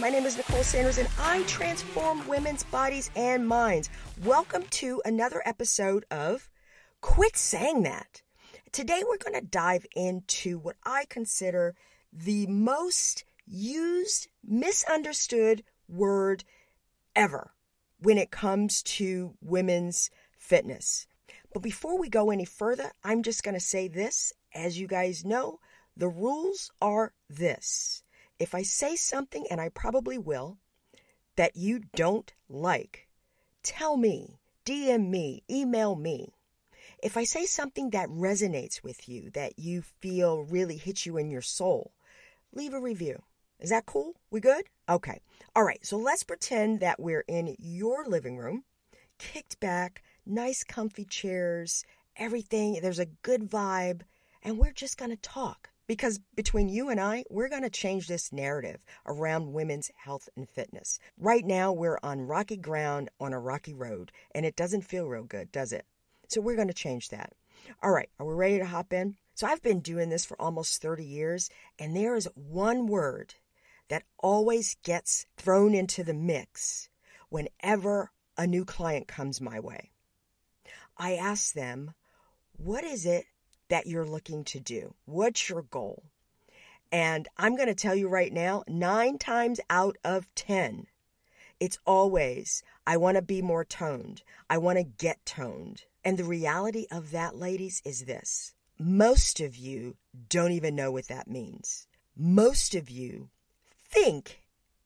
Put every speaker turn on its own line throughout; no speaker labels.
My name is Nicole Sanders, and I transform women's bodies and minds. Welcome to another episode of Quit Saying That. Today, we're going to dive into what I consider the most used, misunderstood word ever when it comes to women's fitness. But before we go any further, I'm just going to say this. As you guys know, the rules are this. If I say something, and I probably will, that you don't like, tell me, DM me, email me. If I say something that resonates with you, that you feel really hits you in your soul, leave a review. Is that cool? We good? Okay. All right. So let's pretend that we're in your living room, kicked back, nice, comfy chairs, everything. There's a good vibe, and we're just going to talk. Because between you and I, we're going to change this narrative around women's health and fitness. Right now, we're on rocky ground on a rocky road, and it doesn't feel real good, does it? So we're going to change that. All right, are we ready to hop in? So I've been doing this for almost 30 years, and there is one word that always gets thrown into the mix whenever a new client comes my way. I ask them, What is it that you're looking to do? What's your goal? And I'm going to tell you right now, nine times out of 10, it's always, I want to be more toned. I want to get toned. And the reality of that, ladies, is this most of you don't even know what that means. Most of you think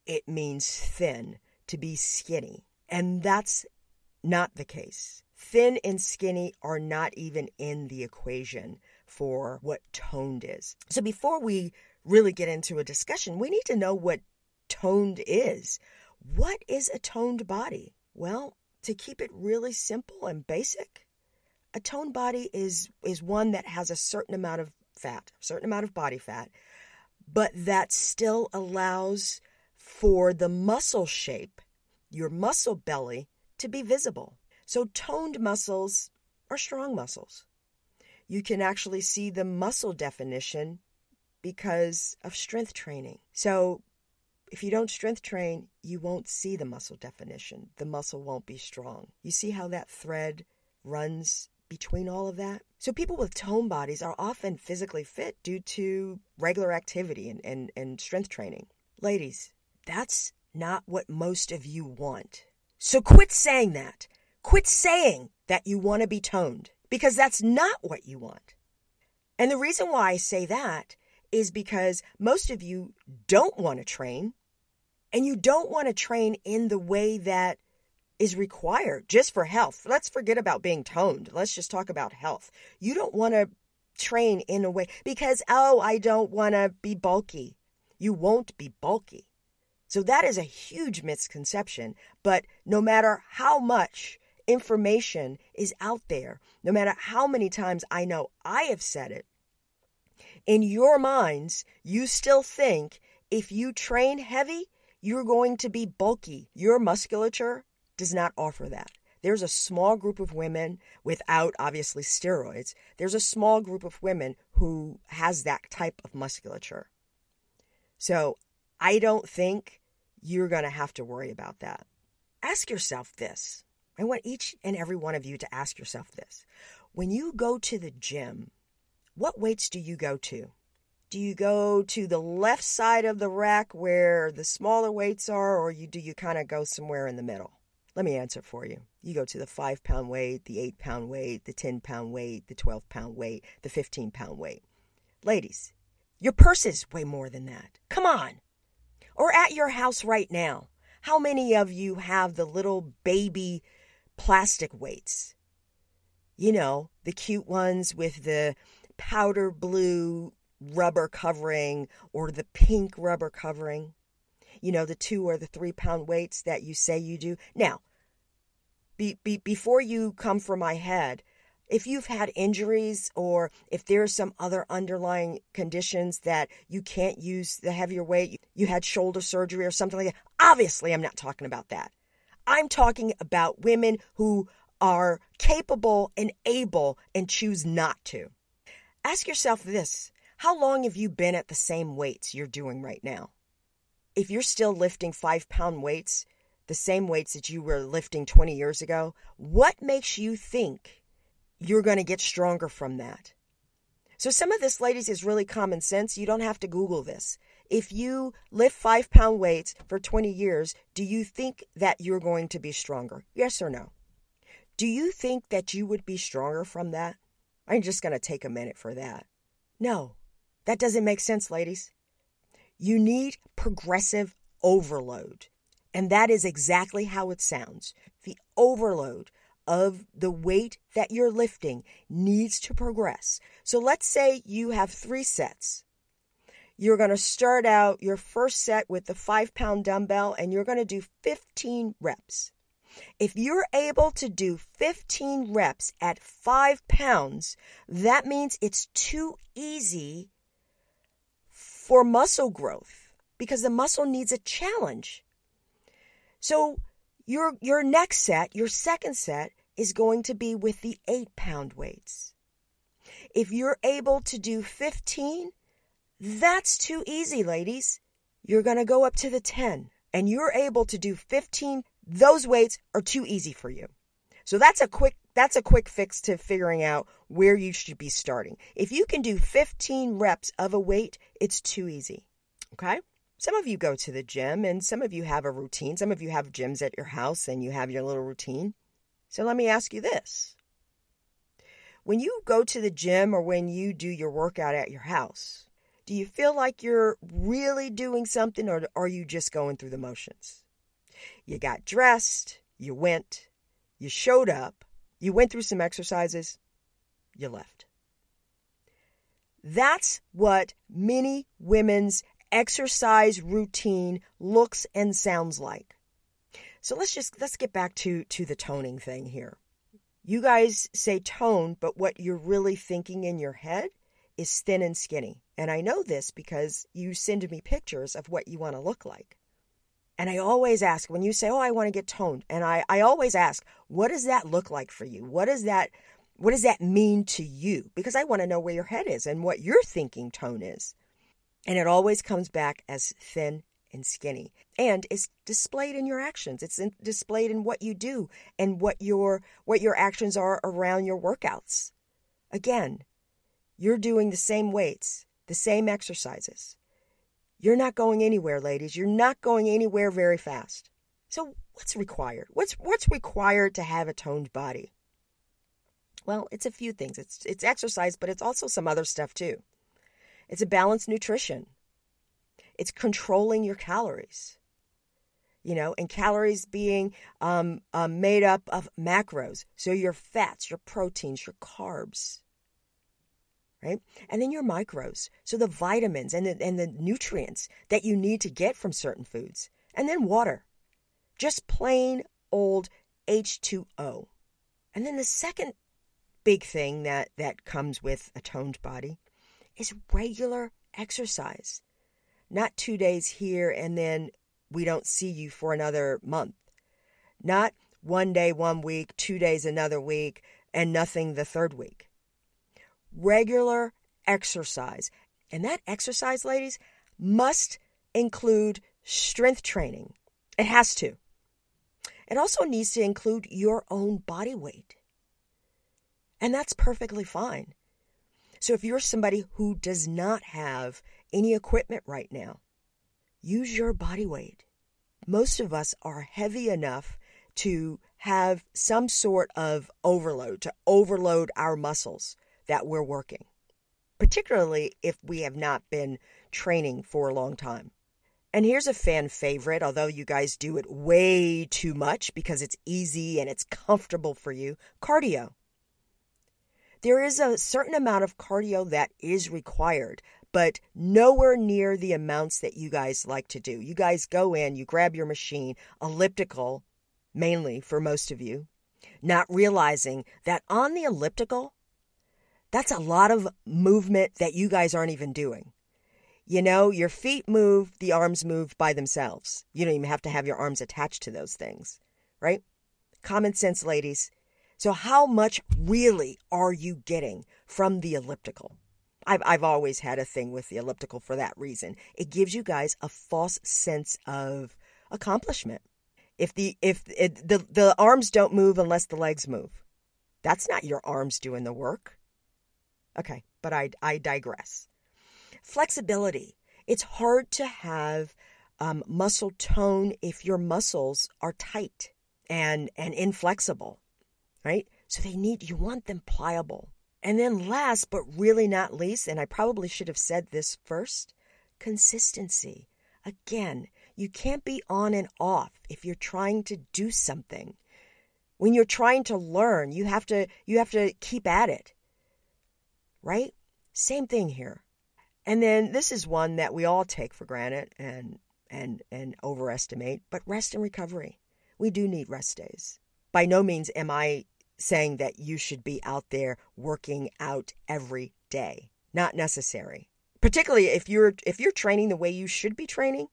it means thin, to be skinny. And that's not the case. Thin and skinny are not even in the equation for what toned is. So before we really get into a discussion, we need to know what toned is. What is a toned body? Well, to keep it really simple and basic, a toned body is is one that has a certain amount of fat, a certain amount of body fat, but that still allows for the muscle shape, your muscle belly, to be visible. So, toned muscles are strong muscles. You can actually see the muscle definition because of strength training. So, if you don't strength train, you won't see the muscle definition. The muscle won't be strong. You see how that thread runs between all of that? So, people with tone bodies are often physically fit due to regular activity and, and, and strength training. Ladies, that's not what most of you want. So, quit saying that. Quit saying that you want to be toned because that's not what you want. And the reason why I say that is because most of you don't want to train and you don't want to train in the way that is required just for health. Let's forget about being toned. Let's just talk about health. You don't want to train in a way because, oh, I don't want to be bulky. You won't be bulky. So that is a huge misconception. But no matter how much information is out there, no matter how many times I know I have said it, in your minds, you still think if you train heavy, you're going to be bulky. Your musculature does not offer that. There's a small group of women without obviously steroids. There's a small group of women who has that type of musculature. So I don't think you're going to have to worry about that. Ask yourself this I want each and every one of you to ask yourself this. When you go to the gym, what weights do you go to? Do you go to the left side of the rack where the smaller weights are, or you, do you kind of go somewhere in the middle? Let me answer for you. You go to the five pound weight, the eight pound weight, the 10 pound weight, the 12 pound weight, the 15 pound weight. Ladies, your purses weigh more than that. Come on. Or at your house right now, how many of you have the little baby plastic weights. You know, the cute ones with the powder blue rubber covering or the pink rubber covering. You know, the two or the three pound weights that you say you do. Now, be, be, before you come for my head, if you've had injuries or if there's some other underlying conditions that you can't use the heavier weight, you had shoulder surgery or something like that, obviously I'm not talking about that. I'm talking about women who are capable and able and choose not to. Ask yourself this How long have you been at the same weights you're doing right now? if you're still lifting five pound weights, the same weights that you were lifting 20 years ago, what makes you think you're going to get stronger from that? So, some of this, ladies, is really common sense. You don't have to Google this. If you lift five pound weights for 20 years, do you think that you're going to be stronger? Yes or no? Do you think that you would be stronger from that? I'm just going to take a minute for that. No, that doesn't make sense, ladies. You need progressive overload. And that is exactly how it sounds. The overload of the weight that you're lifting needs to progress. So let's say you have three sets. You're going to start out your first set with the five pound dumbbell and you're going to do 15 reps. If you're able to do 15 reps at five pounds, that means it's too easy for muscle growth because the muscle needs a challenge. So your your next set, your second set is going to be with the 8 pound weights. If you're able to do 15, that's too easy, ladies. You're going to go up to the 10 and you're able to do 15, those weights are too easy for you. So that's a quick that's a quick fix to figuring out where you should be starting. If you can do 15 reps of a weight, it's too easy. Okay? Some of you go to the gym and some of you have a routine. Some of you have gyms at your house and you have your little routine. So let me ask you this. When you go to the gym or when you do your workout at your house, do you feel like you're really doing something or are you just going through the motions? You got dressed, you went, you showed up, you went through some exercises, you left. That's what many women's exercise routine looks and sounds like. So let's just let's get back to to the toning thing here. You guys say tone, but what you're really thinking in your head is thin and skinny. And I know this because you send me pictures of what you want to look like. And I always ask when you say, "Oh, I want to get toned," and I I always ask, "What does that look like for you? What does that what does that mean to you?" Because I want to know where your head is and what your thinking tone is. And it always comes back as thin and skinny. And it's displayed in your actions. It's in, displayed in what you do and what your what your actions are around your workouts. Again, you're doing the same weights, the same exercises. You're not going anywhere, ladies. You're not going anywhere very fast. So, what's required? What's what's required to have a toned body? Well, it's a few things. It's it's exercise, but it's also some other stuff too. It's a balanced nutrition. It's controlling your calories. You know, and calories being um, um, made up of macros. So your fats, your proteins, your carbs right? And then your micros, so the vitamins and the, and the nutrients that you need to get from certain foods. And then water, just plain old H2O. And then the second big thing that, that comes with a toned body is regular exercise. Not two days here and then we don't see you for another month. Not one day, one week, two days, another week, and nothing the third week regular exercise. And that exercise, ladies, must include strength training. It has to. It also needs to include your own body weight. And that's perfectly fine. So if you're somebody who does not have any equipment right now, use your body weight. Most of us are heavy enough to have some sort of overload, to overload our muscles that we're working, particularly if we have not been training for a long time. And here's a fan favorite, although you guys do it way too much because it's easy and it's comfortable for you cardio. There is a certain amount of cardio that is required, but nowhere near the amounts that you guys like to do. You guys go in, you grab your machine, elliptical, mainly for most of you, not realizing that on the elliptical, that's a lot of movement that you guys aren't even doing. You know, your feet move, the arms move by themselves. You don't even have to have your arms attached to those things, right? Common sense, ladies. So, how much really are you getting from the elliptical? I've, I've always had a thing with the elliptical for that reason. It gives you guys a false sense of accomplishment. If the if it, the the arms don't move unless the legs move, that's not your arms doing the work. Okay, but I I digress. Flexibility. It's hard to have um, muscle tone if your muscles are tight and and inflexible, right? So they need you want them pliable. And then last but really not least, and I probably should have said this first, consistency. Again, you can't be on and off if you're trying to do something. When you're trying to learn, you have to you have to keep at it. Right? Same thing here. And then this is one that we all take for granted and and and overestimate, but rest and recovery. We do need rest days. By no means am I saying that you should be out there working out every day. Not necessary. Particularly if you're if you're training the way you should be training,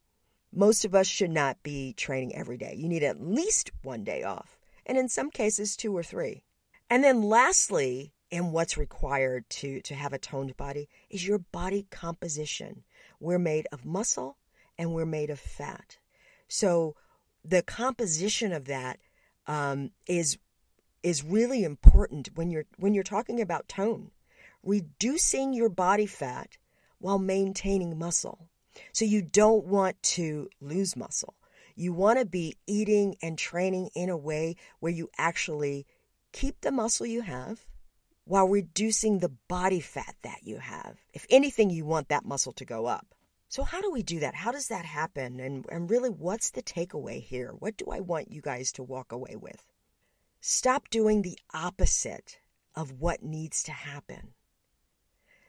most of us should not be training every day. You need at least one day off, and in some cases, two or three. And then, lastly, and what's required to, to have a toned body is your body composition. We're made of muscle and we're made of fat. So, the composition of that um, is is really important when you're when you're talking about tone. Reducing your body fat while maintaining muscle. So you don't want to lose muscle. You want to be eating and training in a way where you actually keep the muscle you have while reducing the body fat that you have. If anything, you want that muscle to go up. So, how do we do that? How does that happen? And, and really, what's the takeaway here? What do I want you guys to walk away with? Stop doing the opposite of what needs to happen.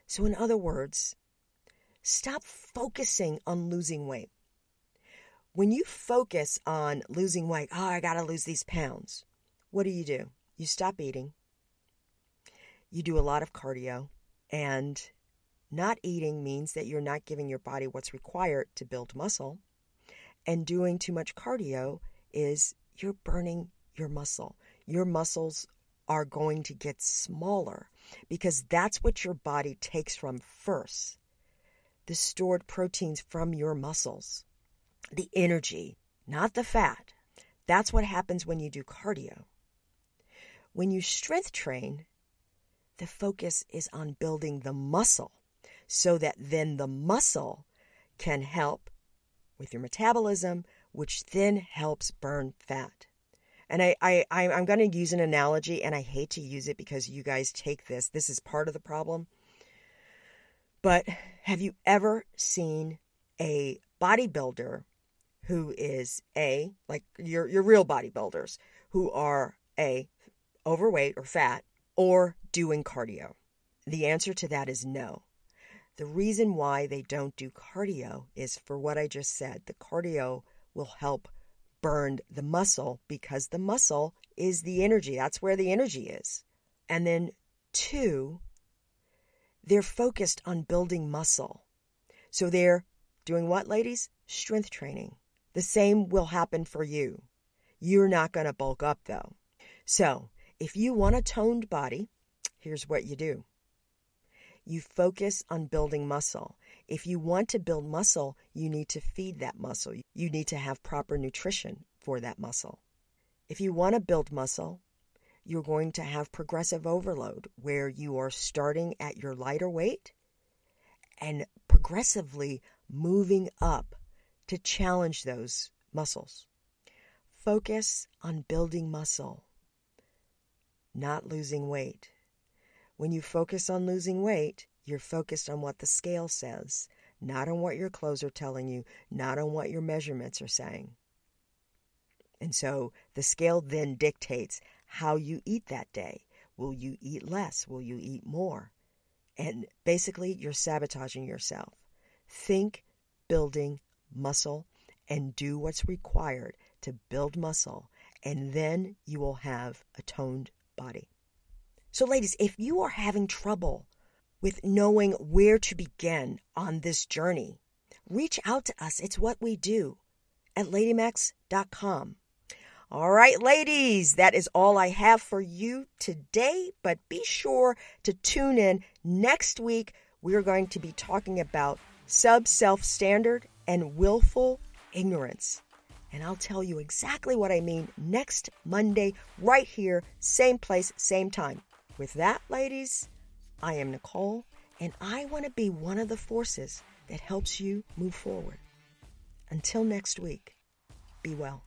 So, in other words, Stop focusing on losing weight. When you focus on losing weight, oh, I got to lose these pounds, what do you do? You stop eating. You do a lot of cardio. And not eating means that you're not giving your body what's required to build muscle. And doing too much cardio is you're burning your muscle. Your muscles are going to get smaller because that's what your body takes from first the stored proteins from your muscles, the energy, not the fat. That's what happens when you do cardio. When you strength train, the focus is on building the muscle so that then the muscle can help with your metabolism, which then helps burn fat. And I, I, I'm going to use an analogy, and I hate to use it because you guys take this. This is part of the problem. But have you ever seen a bodybuilder who is a like your your real bodybuilders who are a overweight or fat or doing cardio? The answer to that is no. The reason why they don't do cardio is for what I just said. The cardio will help burn the muscle because the muscle is the energy. That's where the energy is. And then two, they're focused on building muscle. So they're doing what, ladies? Strength training. The same will happen for you. You're not going to bulk up, though. So if you want a toned body, here's what you do you focus on building muscle. If you want to build muscle, you need to feed that muscle. You need to have proper nutrition for that muscle. If you want to build muscle, you're going to have progressive overload where you are starting at your lighter weight and progressively moving up to challenge those muscles. Focus on building muscle, not losing weight. When you focus on losing weight, you're focused on what the scale says, not on what your clothes are telling you, not on what your measurements are saying. And so the scale then dictates how you eat that day. Will you eat less? Will you eat more? And basically, you're sabotaging yourself. Think building muscle and do what's required to build muscle, and then you will have a toned body. So, ladies, if you are having trouble with knowing where to begin on this journey, reach out to us. It's what we do at ladymax.com. All right, ladies, that is all I have for you today, but be sure to tune in next week we are going to be talking about sub self standard and willful ignorance. And I'll tell you exactly what I mean next Monday, right here, same place, same time. With that, ladies, I am Nicole, and I want to be one of the forces that helps you move forward. Until next week, be well.